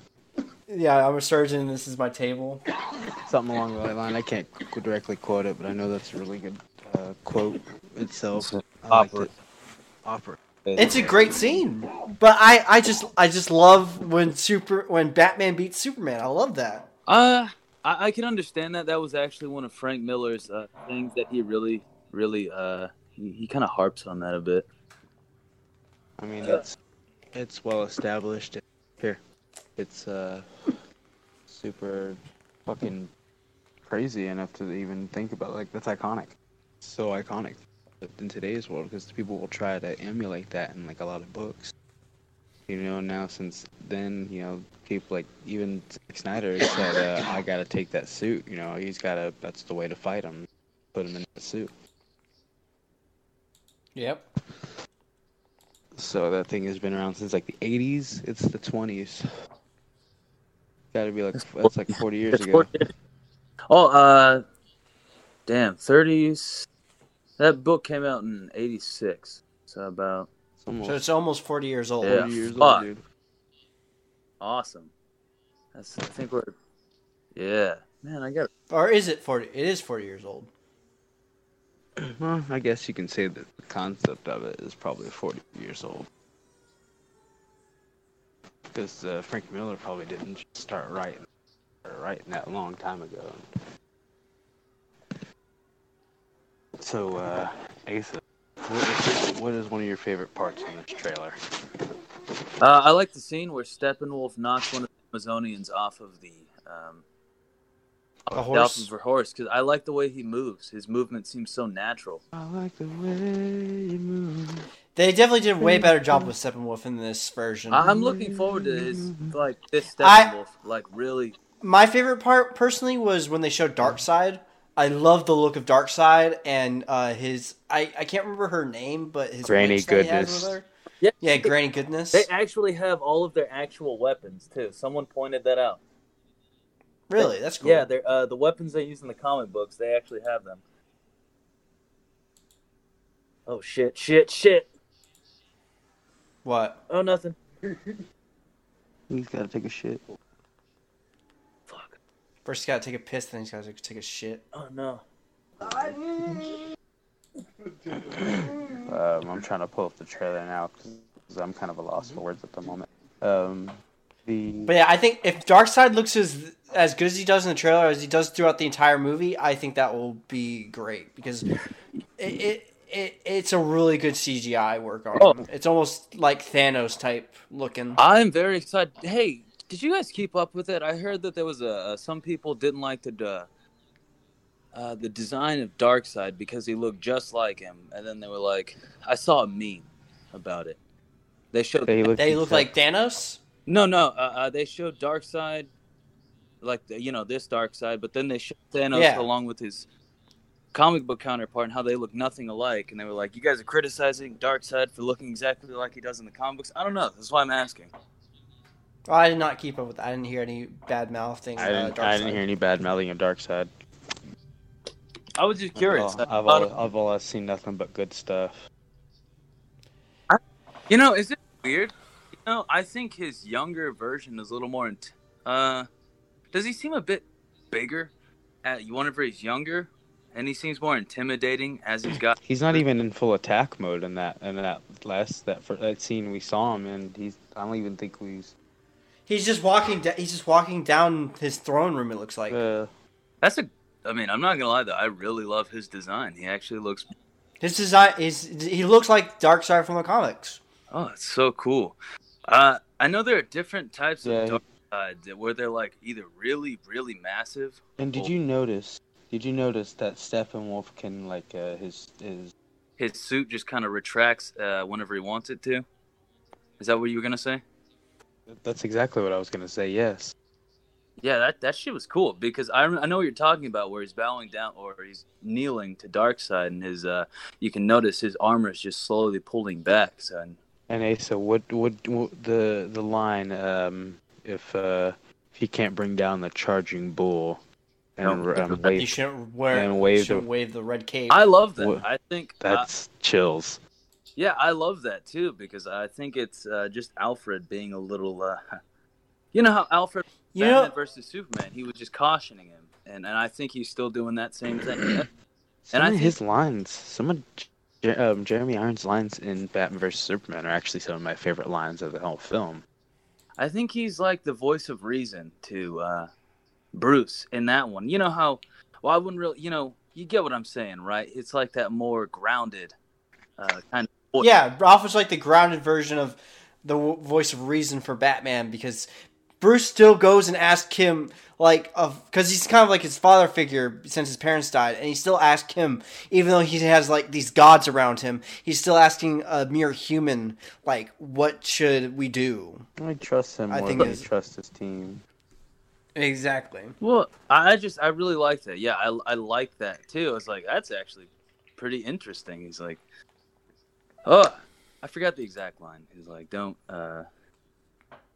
[SPEAKER 1] Yeah, I'm a surgeon. and This is my table.
[SPEAKER 2] Something along that line. I can't directly quote it, but I know that's a really good uh, quote itself. I liked
[SPEAKER 3] Opera.
[SPEAKER 2] it. Opera.
[SPEAKER 1] It's a great scene, but I, I just I just love when super when Batman beats Superman. I love that.
[SPEAKER 3] Uh, I, I can understand that. That was actually one of Frank Miller's uh, things that he really, really, uh, he, he kind of harps on that a bit.
[SPEAKER 2] I mean, it's it's well established. Here, it's uh super fucking crazy enough to even think about. Like that's iconic, so iconic in today's world because people will try to emulate that in like a lot of books. You know, now since then, you know, people like even Zack Snyder said, uh, "I got to take that suit." You know, he's got to. That's the way to fight him. Put him in the suit.
[SPEAKER 1] Yep.
[SPEAKER 2] So that thing has been around since like the 80s. It's the 20s. Got to be like that's like 40 years
[SPEAKER 3] It's
[SPEAKER 2] ago.
[SPEAKER 3] 40 Oh, uh, damn, 30s. That book came out in 86. So about
[SPEAKER 2] It's almost
[SPEAKER 1] So it's almost forty years old.
[SPEAKER 3] Yeah.
[SPEAKER 2] 40 years
[SPEAKER 3] fuck.
[SPEAKER 2] old, dude.
[SPEAKER 3] awesome. That's, I think we're, yeah. Man, I got
[SPEAKER 1] Or is it forty? It is forty years old.
[SPEAKER 2] Well, I guess you can say that the concept of it is probably 40 years old. Because uh, Frank Miller probably didn't start writing, start writing that long time ago. So, uh, Asa, what is, what is one of your favorite parts in this trailer?
[SPEAKER 3] Uh, I like the scene where Steppenwolf knocks one of the Amazonians off of the um,
[SPEAKER 1] A
[SPEAKER 3] off
[SPEAKER 1] horse?
[SPEAKER 3] of her horse because I like the way he moves. His movement seems so natural.
[SPEAKER 2] I like the way you move.
[SPEAKER 1] They definitely did a way better job with Steppenwolf in this version.
[SPEAKER 3] I- I'm looking forward to his like this
[SPEAKER 1] I-
[SPEAKER 3] Steppenwolf like really.
[SPEAKER 1] My favorite part, personally, was when they showed Darkseid. I love the look of Darkseid and uh, his. I, I can't remember her name, but his
[SPEAKER 2] Granny
[SPEAKER 1] witch that he has
[SPEAKER 2] Goodness.
[SPEAKER 3] Yeah,
[SPEAKER 1] Yeah, Granny Goodness.
[SPEAKER 3] They actually have all of their actual weapons too. Someone pointed that out.
[SPEAKER 1] really, that's cool.
[SPEAKER 3] Yeah, they're uh, the weapons they use in the comic books. They actually have them. Oh shit! Shit! Shit!
[SPEAKER 1] What?
[SPEAKER 3] Oh nothing.
[SPEAKER 2] He's got to take a shit.
[SPEAKER 1] First, he's got to take a piss, then he's got to take a shit.
[SPEAKER 3] Oh no.
[SPEAKER 2] Um, I'm trying to pull up the trailer now because I'm kind of a loss for words at the moment. Um, the
[SPEAKER 1] But yeah, I think if Darkseid looks as as good as he does in the trailer as he does throughout the entire movie, I think that will be great because it, it, it it's a really good CGI work on
[SPEAKER 3] Oh.
[SPEAKER 1] It's almost like Thanos type looking.
[SPEAKER 3] I'm very excited. Hey, did you guys keep up with it? I heard that there was a uh, some people didn't like the uh, uh, the design of Darkseid because he looked just like him, and then they were like, I saw a meme about it. They showed
[SPEAKER 2] they look,
[SPEAKER 1] They look like Thanos.
[SPEAKER 3] no, no, uh, uh, they showed Darkseid, like the, you know this Darkseid, but then they showed Thanos
[SPEAKER 1] Yeah.
[SPEAKER 3] along with his comic book counterpart and how they look nothing alike, and they were like, you guys are criticizing Darkseid for looking exactly like he does in the comic books. I don't know. That's why I'm asking.
[SPEAKER 1] Oh, I did not keep up with. that. I didn't hear any bad mouthing.
[SPEAKER 2] I didn't,
[SPEAKER 1] uh,
[SPEAKER 2] I didn't hear any bad mouthing of Darkseid.
[SPEAKER 3] I was just curious.
[SPEAKER 2] I've,
[SPEAKER 3] I
[SPEAKER 2] I've,
[SPEAKER 3] thought-
[SPEAKER 2] always, I've always seen nothing but good stuff.
[SPEAKER 3] You know, is it weird? You know, I think his younger version is a little more. Int- uh, does he seem a bit bigger at you whenever he's younger, and he seems more intimidating as he's got?
[SPEAKER 2] He's not even in full attack mode in that in that last that for that scene we saw him and He's I don't even think we.
[SPEAKER 1] He's just walking. Da- he's just walking down his throne room. It looks like
[SPEAKER 2] Uh,
[SPEAKER 3] That's a. I mean, I'm not gonna lie though. I really love his design. He actually looks.
[SPEAKER 1] his design is. He looks like Darkseid from the comics.
[SPEAKER 3] Oh, it's so cool. Uh, I know there are different types
[SPEAKER 2] Yeah,
[SPEAKER 3] of
[SPEAKER 2] he-
[SPEAKER 3] dark side where they're like either really, really massive.
[SPEAKER 2] and did
[SPEAKER 3] or
[SPEAKER 2] you notice? Did you notice that Steppenwolf can like uh, his his
[SPEAKER 3] his suit just kind of retracts uh, whenever he wants it to? Is that what you were gonna say?
[SPEAKER 2] That's exactly what I was gonna say. Yes.
[SPEAKER 3] Yeah, that that shit was cool because I, I know what you're talking about, where he's bowing down or he's kneeling to Darkseid, and his uh, you can notice his armor is just slowly pulling back. So and
[SPEAKER 2] And Asa, what would the the line um, if uh, if he can't bring down the charging bull and
[SPEAKER 3] No,
[SPEAKER 2] um,
[SPEAKER 1] You
[SPEAKER 2] wave,
[SPEAKER 1] shouldn't wear.
[SPEAKER 2] And wave
[SPEAKER 1] shouldn't
[SPEAKER 2] the-
[SPEAKER 1] wave the red cape.
[SPEAKER 3] I love that.
[SPEAKER 2] Wha-
[SPEAKER 3] I think uh,
[SPEAKER 2] that's chills.
[SPEAKER 3] Yeah, I love that too because I think it's uh, just Alfred being a little. Uh, you know how Alfred
[SPEAKER 1] You
[SPEAKER 3] Batman
[SPEAKER 1] know-
[SPEAKER 3] versus Superman, he was just cautioning him, and and I think he's still doing that same thing.
[SPEAKER 2] Some
[SPEAKER 3] I
[SPEAKER 2] of
[SPEAKER 3] think-
[SPEAKER 2] his lines, some of J- um, Jeremy Irons' lines in Batman versus Superman are actually some of my favorite lines of the whole film.
[SPEAKER 3] I think he's like the voice of reason to uh, Bruce in that one. You know how? Well, I wouldn't really. You know, you get what I'm saying, right? It's like that more grounded uh, kind of. Voice.
[SPEAKER 1] Yeah, Ralph was like the grounded version of the w- voice of reason for Batman because Bruce still goes and asks him like of because he's kind of like his father figure since his parents died, and he still asks him even though he has like these gods around him, he's still asking a mere human like what should we do?
[SPEAKER 2] I trust him
[SPEAKER 1] I
[SPEAKER 2] more
[SPEAKER 1] think
[SPEAKER 2] than he
[SPEAKER 1] it's-
[SPEAKER 2] trusts his team.
[SPEAKER 1] Exactly.
[SPEAKER 3] Well, I I just I really like that. Yeah, I I like that too. It's like that's actually pretty interesting. He's like, oh, I forgot the exact line. He's like, don't. uh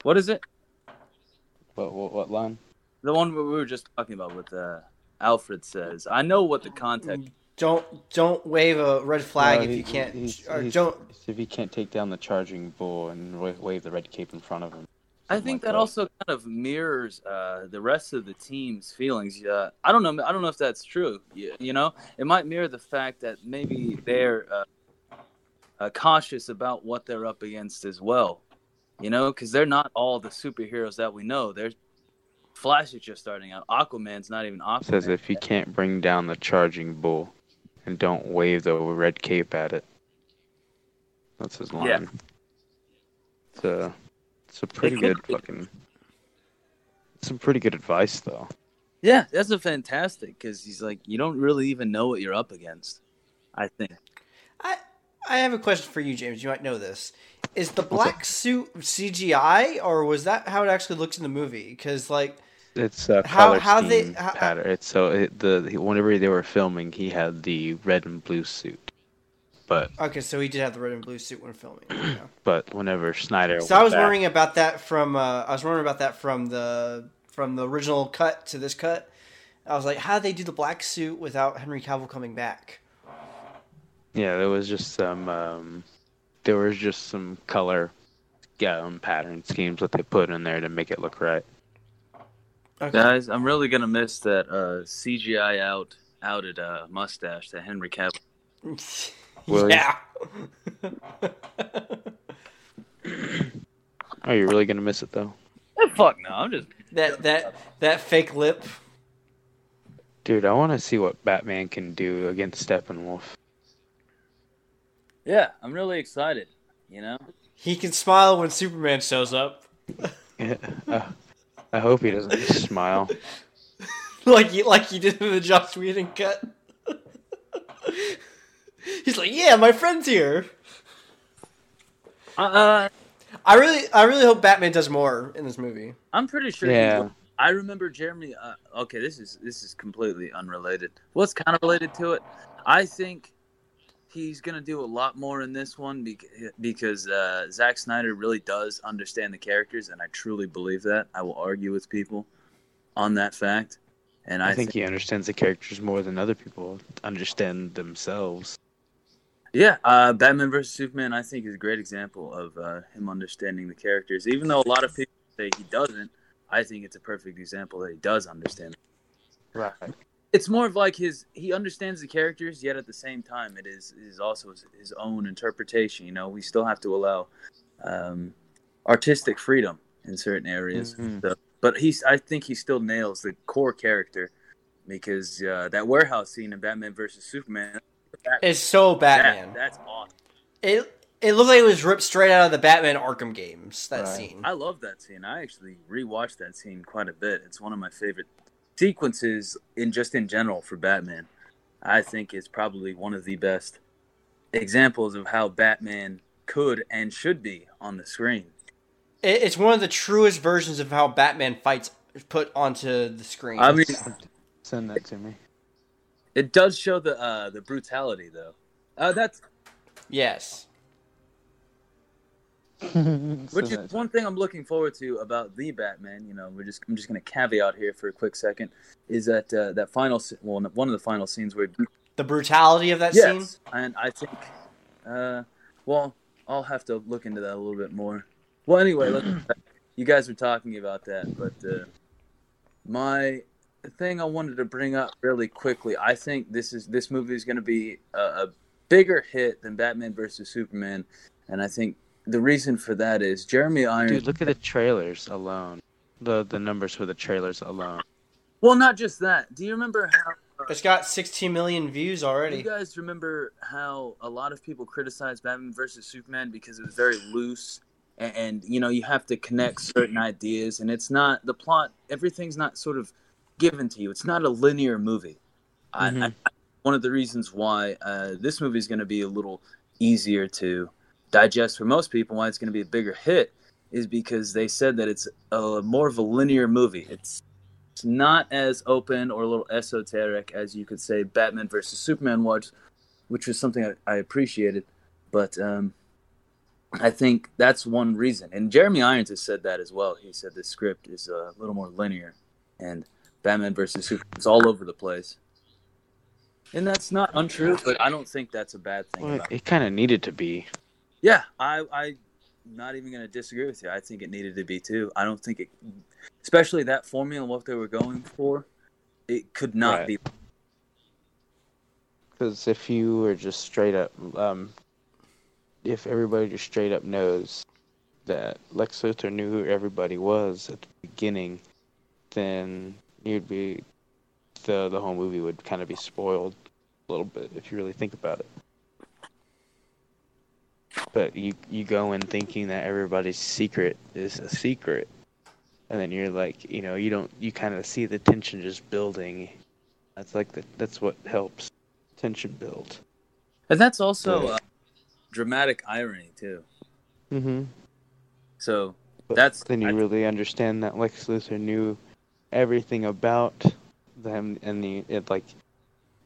[SPEAKER 3] What is it?
[SPEAKER 2] What what, what line?
[SPEAKER 3] The one we were just talking about with uh Alfred says. I know what the context.
[SPEAKER 1] Don't don't wave a red flag
[SPEAKER 2] No,
[SPEAKER 1] if
[SPEAKER 2] he-
[SPEAKER 1] you can't.
[SPEAKER 2] he's-
[SPEAKER 1] or
[SPEAKER 2] he's-
[SPEAKER 1] don't.
[SPEAKER 2] If he can't take down the charging bull and wave the red cape in front of him.
[SPEAKER 3] I think
[SPEAKER 2] like
[SPEAKER 3] that also kind of mirrors uh, the rest of the team's feelings. Uh, I don't know. I don't know if that's true. You, you know, it might mirror the fact that maybe they're uh, uh, cautious about what they're up against as well. You know, because they're not all the superheroes that we know. They're Flash is just starting out. Aquaman's not even Aquaman.
[SPEAKER 2] says if you can't bring down the charging bull and don't wave the red cape at it. That's his line.
[SPEAKER 3] Yeah.
[SPEAKER 2] It's a, it's a pretty
[SPEAKER 3] could
[SPEAKER 2] good fucking. Some pretty good advice though.
[SPEAKER 3] Yeah, that's a fantastic because he's like, you don't really even know what you're up against. I think.
[SPEAKER 1] I I have a question for you, James. You might know this. Is the black suit CGI or was that how it actually looks in the movie? Because like
[SPEAKER 2] It's a
[SPEAKER 1] How-
[SPEAKER 2] color
[SPEAKER 1] how they-
[SPEAKER 2] scheme
[SPEAKER 1] how-
[SPEAKER 2] pattern. It's so it, the whenever they were filming, he had the red and blue suit, but
[SPEAKER 1] okay, so he did have the red and blue suit when filming. yeah.
[SPEAKER 2] but whenever Snyder,
[SPEAKER 1] So I was
[SPEAKER 2] back-
[SPEAKER 1] wondering about that from uh, I was wondering about that from the from the original cut to this cut. I was like, how did they do the black suit without Henry Cavill coming back?
[SPEAKER 2] Yeah, there was just some. Um, there was just some color, um, pattern schemes that they put in there to make it look right.
[SPEAKER 1] Okay.
[SPEAKER 3] Guys, I'm really gonna miss that uh, CGI out outed uh, mustache that Henry Cavill.
[SPEAKER 2] Will
[SPEAKER 1] yeah.
[SPEAKER 2] Are you really gonna miss it though?
[SPEAKER 3] Eh, fuck no, I'm just
[SPEAKER 1] that that that fake lip.
[SPEAKER 2] Dude, I want to see what Batman can do against Steppenwolf.
[SPEAKER 3] Yeah, I'm really excited. You know,
[SPEAKER 1] He can smile when Superman shows up,
[SPEAKER 2] Uh, I hope he doesn't smile.
[SPEAKER 1] like he like he did in the Joss Whedon cut. He's like, "Yeah, my friend's here."
[SPEAKER 3] uh,
[SPEAKER 1] I really, I really hope Batman does more in this movie.
[SPEAKER 3] I'm pretty sure.
[SPEAKER 2] Yeah.
[SPEAKER 3] will. I remember Jeremy. Uh, okay, this is this is completely unrelated. What's kind of related to it? I think he's gonna do a lot more in this one because because uh, Zack Snyder really does understand the characters, and I truly believe that. I will argue with people on that fact, and I,
[SPEAKER 2] I think he understands the characters more than other people understand themselves.
[SPEAKER 3] Yeah, uh, Batman vs Superman, I think, is a great example of uh, him understanding the characters. Even though a lot of people say he doesn't, I think it's a perfect example that he does understand.
[SPEAKER 2] Right.
[SPEAKER 3] It's more of like his he understands the characters, yet at the same time, it is is also his, his own interpretation. You know, we still have to allow um, artistic freedom in certain areas.
[SPEAKER 2] Mhm.
[SPEAKER 3] So- but he's, I think, he still nails the core character because uh, that warehouse scene in Batman versus Superman.
[SPEAKER 1] is so
[SPEAKER 3] that-
[SPEAKER 1] Batman.
[SPEAKER 3] that's awesome.
[SPEAKER 1] It it looked like it was ripped straight out of the Batman Arkham games. That
[SPEAKER 2] Right.
[SPEAKER 1] scene.
[SPEAKER 3] I love that scene. I actually rewatched that scene quite a bit. It's one of my favorite sequences in just in general for Batman. I think is probably one of the best examples of how Batman could and should be on the screen.
[SPEAKER 1] It's one of the truest versions of how Batman fights put onto the screen.
[SPEAKER 3] I mean,
[SPEAKER 2] Send that to me.
[SPEAKER 3] it does show the uh, the brutality though. Uh, that's
[SPEAKER 1] yes.
[SPEAKER 3] which is one thing I'm looking forward to about the Batman. You know, we're just I'm just going to caveat here for a quick second is that uh, that final well one of the final scenes where
[SPEAKER 1] The brutality of that scene.
[SPEAKER 3] Yes, and I think, uh, well, I'll have to look into that a little bit more. Well, anyway, let's, you guys were talking about that, but uh, my thing I wanted to bring up really quickly, I think this is this movie is going to be a, a bigger hit than Batman versus Superman, and I think the reason for that is Jeremy Irons.
[SPEAKER 2] Dude, look at the trailers alone. The the numbers for the trailers alone.
[SPEAKER 3] well, not just that. Do you remember how?
[SPEAKER 1] It's got 16 million views
[SPEAKER 3] Do
[SPEAKER 1] already.
[SPEAKER 3] you guys remember how a lot of people criticized Batman versus Superman because it was very loose and, and you know you have to connect certain ideas and it's not the plot everything's not sort of given to you it's not a linear movie I,
[SPEAKER 2] Mhm.
[SPEAKER 3] I, one of the reasons why uh, this movie is going to be a little easier to digest for most people why it's going to be a bigger hit is because they said that it's a more of a linear movie it's it's not as open or a little esoteric as you could say Batman versus Superman was, which was something I, I appreciated. But um, I think that's one reason. And Jeremy Irons has said that as well. He said the script is a little more linear, and Batman versus Superman is all over the place. And that's not untrue, but I don't think that's a bad thing.
[SPEAKER 2] Well,
[SPEAKER 3] about it.
[SPEAKER 2] it kind of needed to be.
[SPEAKER 3] Yeah, I, I, not even going to disagree with you. I think it needed to be too. I don't think it, especially that formula, and what they were going for, it could not
[SPEAKER 2] Right.
[SPEAKER 3] be.
[SPEAKER 2] Because if you were just straight up, um, if everybody just straight up knows that Lex Luthor knew who everybody was at the beginning, then you'd be the the whole movie would kind of be spoiled a little bit if you really think about it. But you you go in thinking that everybody's secret is a secret, and then you're like, you know, you don't you kind of see the tension just building. That's like the, that's what helps tension build.
[SPEAKER 3] And that's also
[SPEAKER 2] Yeah.
[SPEAKER 3] uh, dramatic irony too.
[SPEAKER 2] Mm-hmm.
[SPEAKER 3] So
[SPEAKER 2] But
[SPEAKER 3] That's-
[SPEAKER 2] then you
[SPEAKER 3] I-
[SPEAKER 2] really understand that Lex Luthor knew everything about them, and the it like,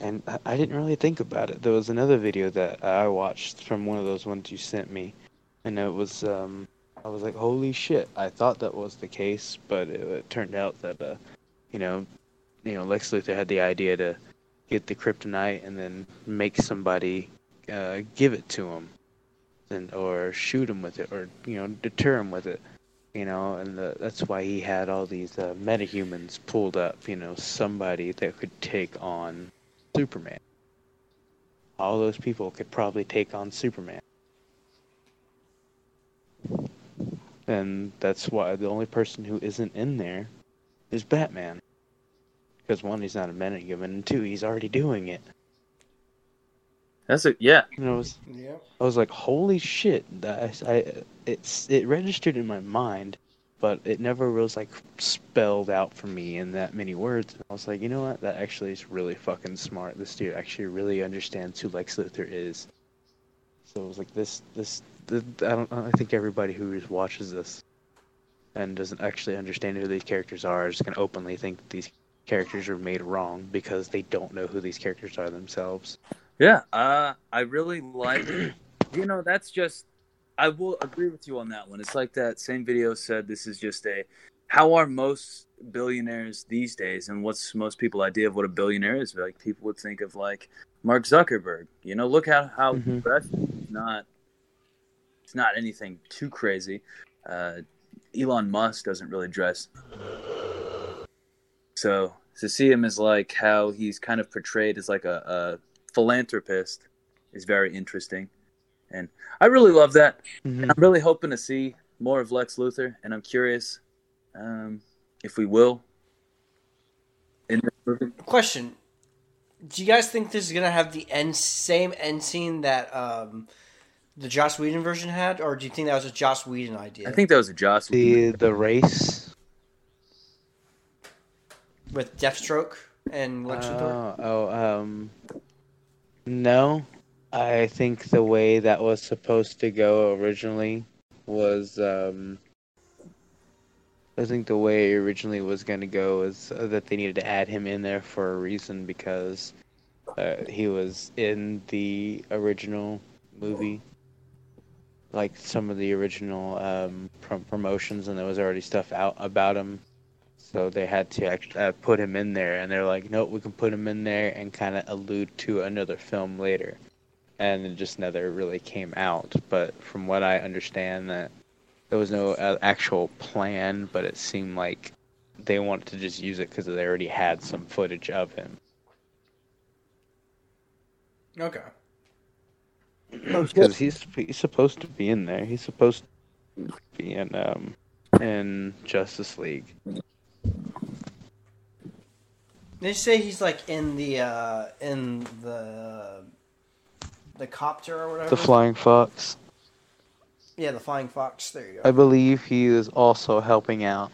[SPEAKER 2] and I, didn't really think about it. There was another video that I watched from one of those ones you sent me, and it was um, I was like, holy shit! I thought that was the case, but it, it turned out that uh, you know, you know, Lex Luthor had the idea to get the kryptonite and then make somebody uh, give it to him and or shoot him with it or you know deter him with it you know, and the, that's why he had all these uh, metahumans pulled up. You know, somebody that could take on Superman. All those people could probably take on Superman. And that's why the only person who isn't in there is Batman. Because one, he's not a metahuman, and two, he's already doing it.
[SPEAKER 3] That's a yeah.
[SPEAKER 2] You know, it was,
[SPEAKER 1] Yeah.
[SPEAKER 2] I was like, "Holy shit!" That I, I it's it registered in my mind, but it never was like spelled out for me in that many words. And I was like, you know what? That actually is really fucking smart. This dude actually really understands who Lex Luthor is. So it was like this this, the I don't I think everybody who just watches this and doesn't actually understand who these characters are is gonna openly think that these characters are made wrong because they don't know who these characters are themselves.
[SPEAKER 3] Yeah, uh, I really like. You know, that's just. I will agree with you on that one. It's like that same video said. This is just a. How are most billionaires these days, and what's most people' idea of what a billionaire is? Like people would think of like Mark Zuckerberg. You know, look how he dresses. It's not. It's not anything too crazy. Uh, Elon Musk doesn't really dress. So to see him as like how he's kind of portrayed as like a, a philanthropist is very interesting, and I really love that.
[SPEAKER 2] Mhm.
[SPEAKER 3] And I'm really hoping to see more of Lex Luthor, and I'm curious um, if we will. In this movie.
[SPEAKER 1] Question: Do you guys think this is gonna have the end same end scene that um, the Joss Whedon version had, or do you think that was a Joss Whedon idea?
[SPEAKER 3] I think that was a Joss.
[SPEAKER 2] The the race.
[SPEAKER 1] with Deathstroke and Lex Luthor.
[SPEAKER 2] Oh, oh, um, no. I think the way that was supposed to go originally was, um, I think the way it originally was going to go is uh, that they needed to add him in there for a reason because uh, he was in the original movie. Like some of the original um, prom- promotions, and there was already stuff out about him so they had to act- uh, put him in there, and they're like, nope, we can put him in there and kind of allude to another film later. And it just never really came out. But from what I understand, that there was no uh, actual plan, but it seemed like they wanted to just use it because they already had some footage of him.
[SPEAKER 1] Okay.
[SPEAKER 2] Because he's he's supposed to be in there. He's supposed to be in um in Justice League.
[SPEAKER 1] They say he's like in the uh, in the the copter or whatever.
[SPEAKER 2] The Flying Fox.
[SPEAKER 1] yeah, the flying fox. There you go.
[SPEAKER 2] I believe he is also helping out.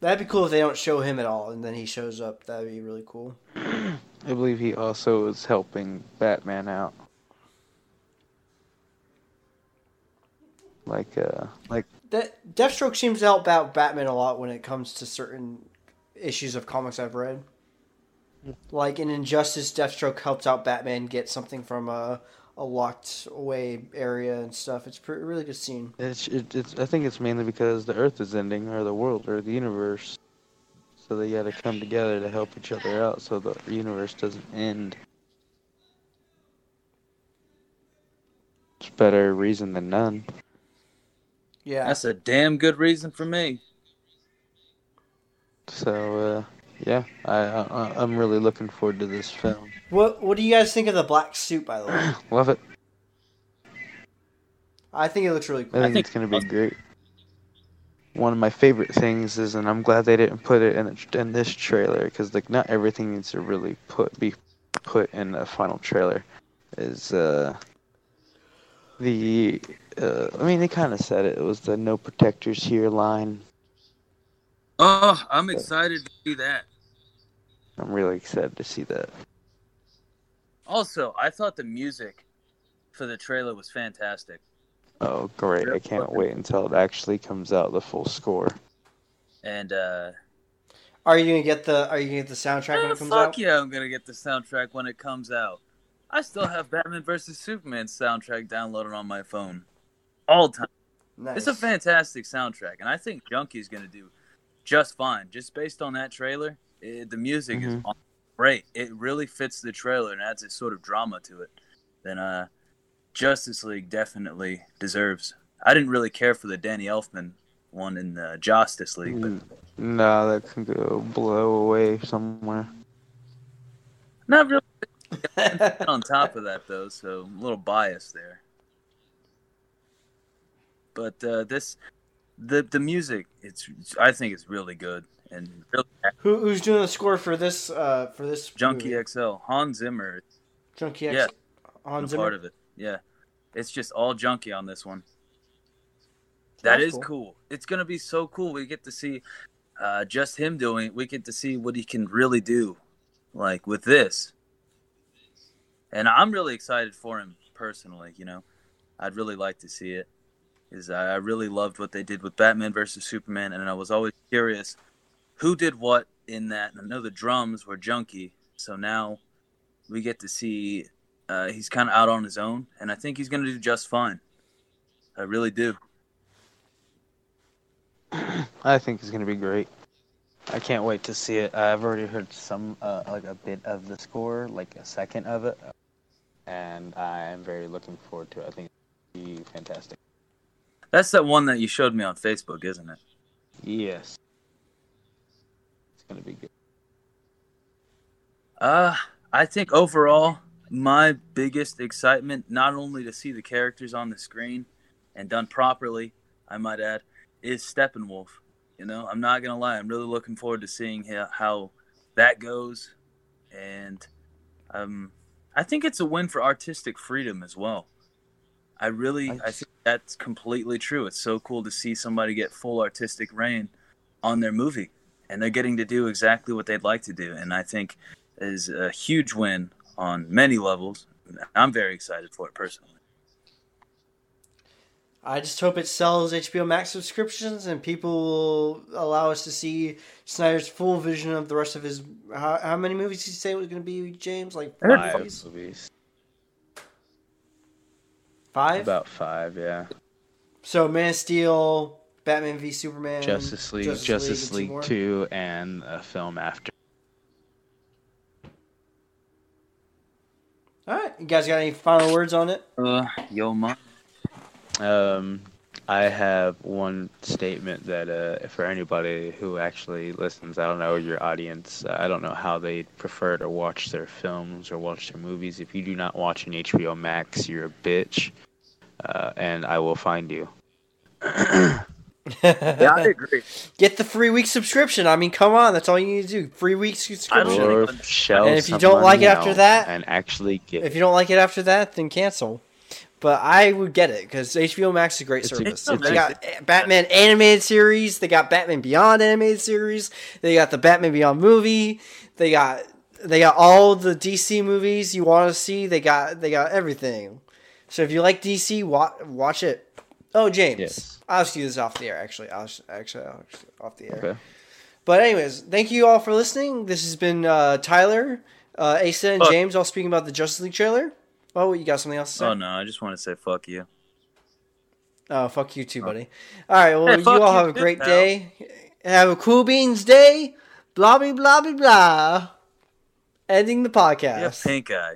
[SPEAKER 1] That'd be cool if they don't show him at all, and then he shows up. That'd be really cool.
[SPEAKER 2] I believe he also is helping Batman out. Like uh like
[SPEAKER 1] That Deathstroke seems to help out Batman a lot when it comes to certain issues of comics I've read. Like in Injustice, Deathstroke helps out Batman get something from a a locked away area and stuff. It's a really good scene.
[SPEAKER 2] it's, it, it's I think it's mainly because the Earth is ending or the world or the universe. So they got to come together to help each other out so the universe doesn't end. It's better reason than none.
[SPEAKER 1] Yeah,
[SPEAKER 3] That's a damn good reason for me.
[SPEAKER 2] So uh yeah, I, I I'm really looking forward to this film.
[SPEAKER 1] What What do you guys think of the black suit? By the way,
[SPEAKER 2] Love it.
[SPEAKER 1] I think it looks really
[SPEAKER 2] I
[SPEAKER 1] cool.
[SPEAKER 2] think,
[SPEAKER 3] think-
[SPEAKER 2] it's gonna be great. One of my favorite things is, and I'm glad they didn't put it in the, in this trailer because like not everything needs to really put be put in the final trailer. Is uh the uh, I mean they kind of said it. It was the "No Protectors Here" line.
[SPEAKER 3] Oh, I'm excited to see that.
[SPEAKER 2] I'm really excited to see that.
[SPEAKER 3] Also, I thought the music for the trailer was fantastic.
[SPEAKER 2] Oh, great! I can't wait until it actually comes out the full score.
[SPEAKER 3] And uh
[SPEAKER 1] Are you gonna get the Are you gonna get the soundtrack when
[SPEAKER 3] eh,
[SPEAKER 1] it comes
[SPEAKER 3] fuck
[SPEAKER 1] out?
[SPEAKER 3] yeah, I'm gonna get the soundtrack when it comes out. I still have Batman vs Superman soundtrack downloaded on my phone. All time.
[SPEAKER 1] Nice.
[SPEAKER 3] It's a fantastic soundtrack, and I think Junkie's gonna do just fine. Just based on that trailer, it, the music is
[SPEAKER 2] Mhm.
[SPEAKER 3] on- great. It really fits the trailer and adds a sort of drama to it. Then, uh, Justice League definitely deserves. I didn't really care for the Danny Elfman one in the Justice League, but
[SPEAKER 2] No, that can go blow away somewhere.
[SPEAKER 3] not really on top of that though, so I'm a little biased there. But uh, this, the the music, it's I think it's really good and really
[SPEAKER 1] Who, who's doing the score for this? Uh, for this
[SPEAKER 3] Junkie
[SPEAKER 1] movie?
[SPEAKER 3] XL, Hans Zimmer
[SPEAKER 1] Junkie X.
[SPEAKER 3] Yeah.
[SPEAKER 1] Hans
[SPEAKER 3] a part of it. Yeah, it's just all junkie on this one. That
[SPEAKER 1] That's
[SPEAKER 3] is
[SPEAKER 1] cool.
[SPEAKER 3] cool. It's gonna be so cool. We get to see uh, just him doing. it. We get to see what he can really do, like with this. And I'm really excited for him personally. You know, I'd really like to see it. Is I really loved what they did with Batman versus Superman, and I was always curious who did what in that. And I know the drums were Junkie, so now we get to see uh, he's kind of out on his own, and I think he's going to do just fine. I really do.
[SPEAKER 2] I think it's gonna be great. I can't wait to see it. I've already heard some, uh, like a bit of the score, like a second of it, and I am very looking forward to it. I think it'll be fantastic.
[SPEAKER 3] That's that one that you showed me on Facebook, isn't it?
[SPEAKER 2] Yes, it's gonna be good.
[SPEAKER 3] Uh, I think overall, my biggest excitement, not only to see the characters on the screen and done properly, I might add, is Steppenwolf. You know, I'm not gonna lie, I'm really looking forward to seeing how, how that goes, and um, I think it's a win for artistic freedom as well. I really, I think that's completely true. It's so cool to see somebody get full artistic rein on their movie, and they're getting to do exactly what they'd like to do, and I think is a huge win on many levels. I'm very excited for it personally.
[SPEAKER 1] I just hope it sells HBO Max subscriptions and people will allow us to see Snyder's full vision of the rest of his. How, how many movies did you say it was going to be, James? Like five?
[SPEAKER 2] Five
[SPEAKER 1] movies?
[SPEAKER 2] Movies.
[SPEAKER 1] Five?
[SPEAKER 2] About five, yeah.
[SPEAKER 1] So Man of Steel, Batman v Superman,
[SPEAKER 2] Justice League,
[SPEAKER 1] Justice
[SPEAKER 2] Justice,
[SPEAKER 1] League, and two
[SPEAKER 2] League two, and a film after.
[SPEAKER 1] All right, you guys got any final words on it?
[SPEAKER 3] Uh, yo, ma.
[SPEAKER 2] Um, I have one statement that uh, for anybody who actually listens, I don't know your audience. uh, I don't know how they prefer to watch their films or watch their movies. If you do not watch an HBO Max, you're a bitch, uh, and I will find you.
[SPEAKER 3] Yeah, I agree.
[SPEAKER 1] Get the free week subscription. I mean, come on, that's all you need to do. Free week subscription.
[SPEAKER 2] Or shell
[SPEAKER 1] And if you don't like it after that-
[SPEAKER 2] and actually get
[SPEAKER 1] If you don't like it after that, then cancel. But I would get it because HBO Max is a great
[SPEAKER 2] It's a-
[SPEAKER 1] service.
[SPEAKER 3] it's
[SPEAKER 1] they
[SPEAKER 3] a-
[SPEAKER 1] got Batman animated series. They got Batman Beyond animated series. They got the Batman Beyond movie. They got they got all the DC movies you want to see. They got they got everything. So if you like DC, watch, watch it. Oh, James,
[SPEAKER 2] Yes.
[SPEAKER 1] I'll ask you this off the air. Actually, I'll actually I'll ask off the air.
[SPEAKER 2] Okay.
[SPEAKER 1] But anyways, thank you all for listening. This has been uh, Tyler, uh, Asa, and
[SPEAKER 3] Fuck.
[SPEAKER 1] James all speaking about the Justice League trailer. Oh, you got something else to say?
[SPEAKER 3] Oh no, I just want to say fuck you.
[SPEAKER 1] Oh, fuck you too, buddy. All right, well,
[SPEAKER 3] Hey,
[SPEAKER 1] you all
[SPEAKER 3] you
[SPEAKER 1] have a great
[SPEAKER 3] pal.
[SPEAKER 1] day. Have a cool beans day. Blah, blah, blah, blah, blah. Ending the podcast.
[SPEAKER 3] Yeah,
[SPEAKER 1] podcast.
[SPEAKER 3] pink eye.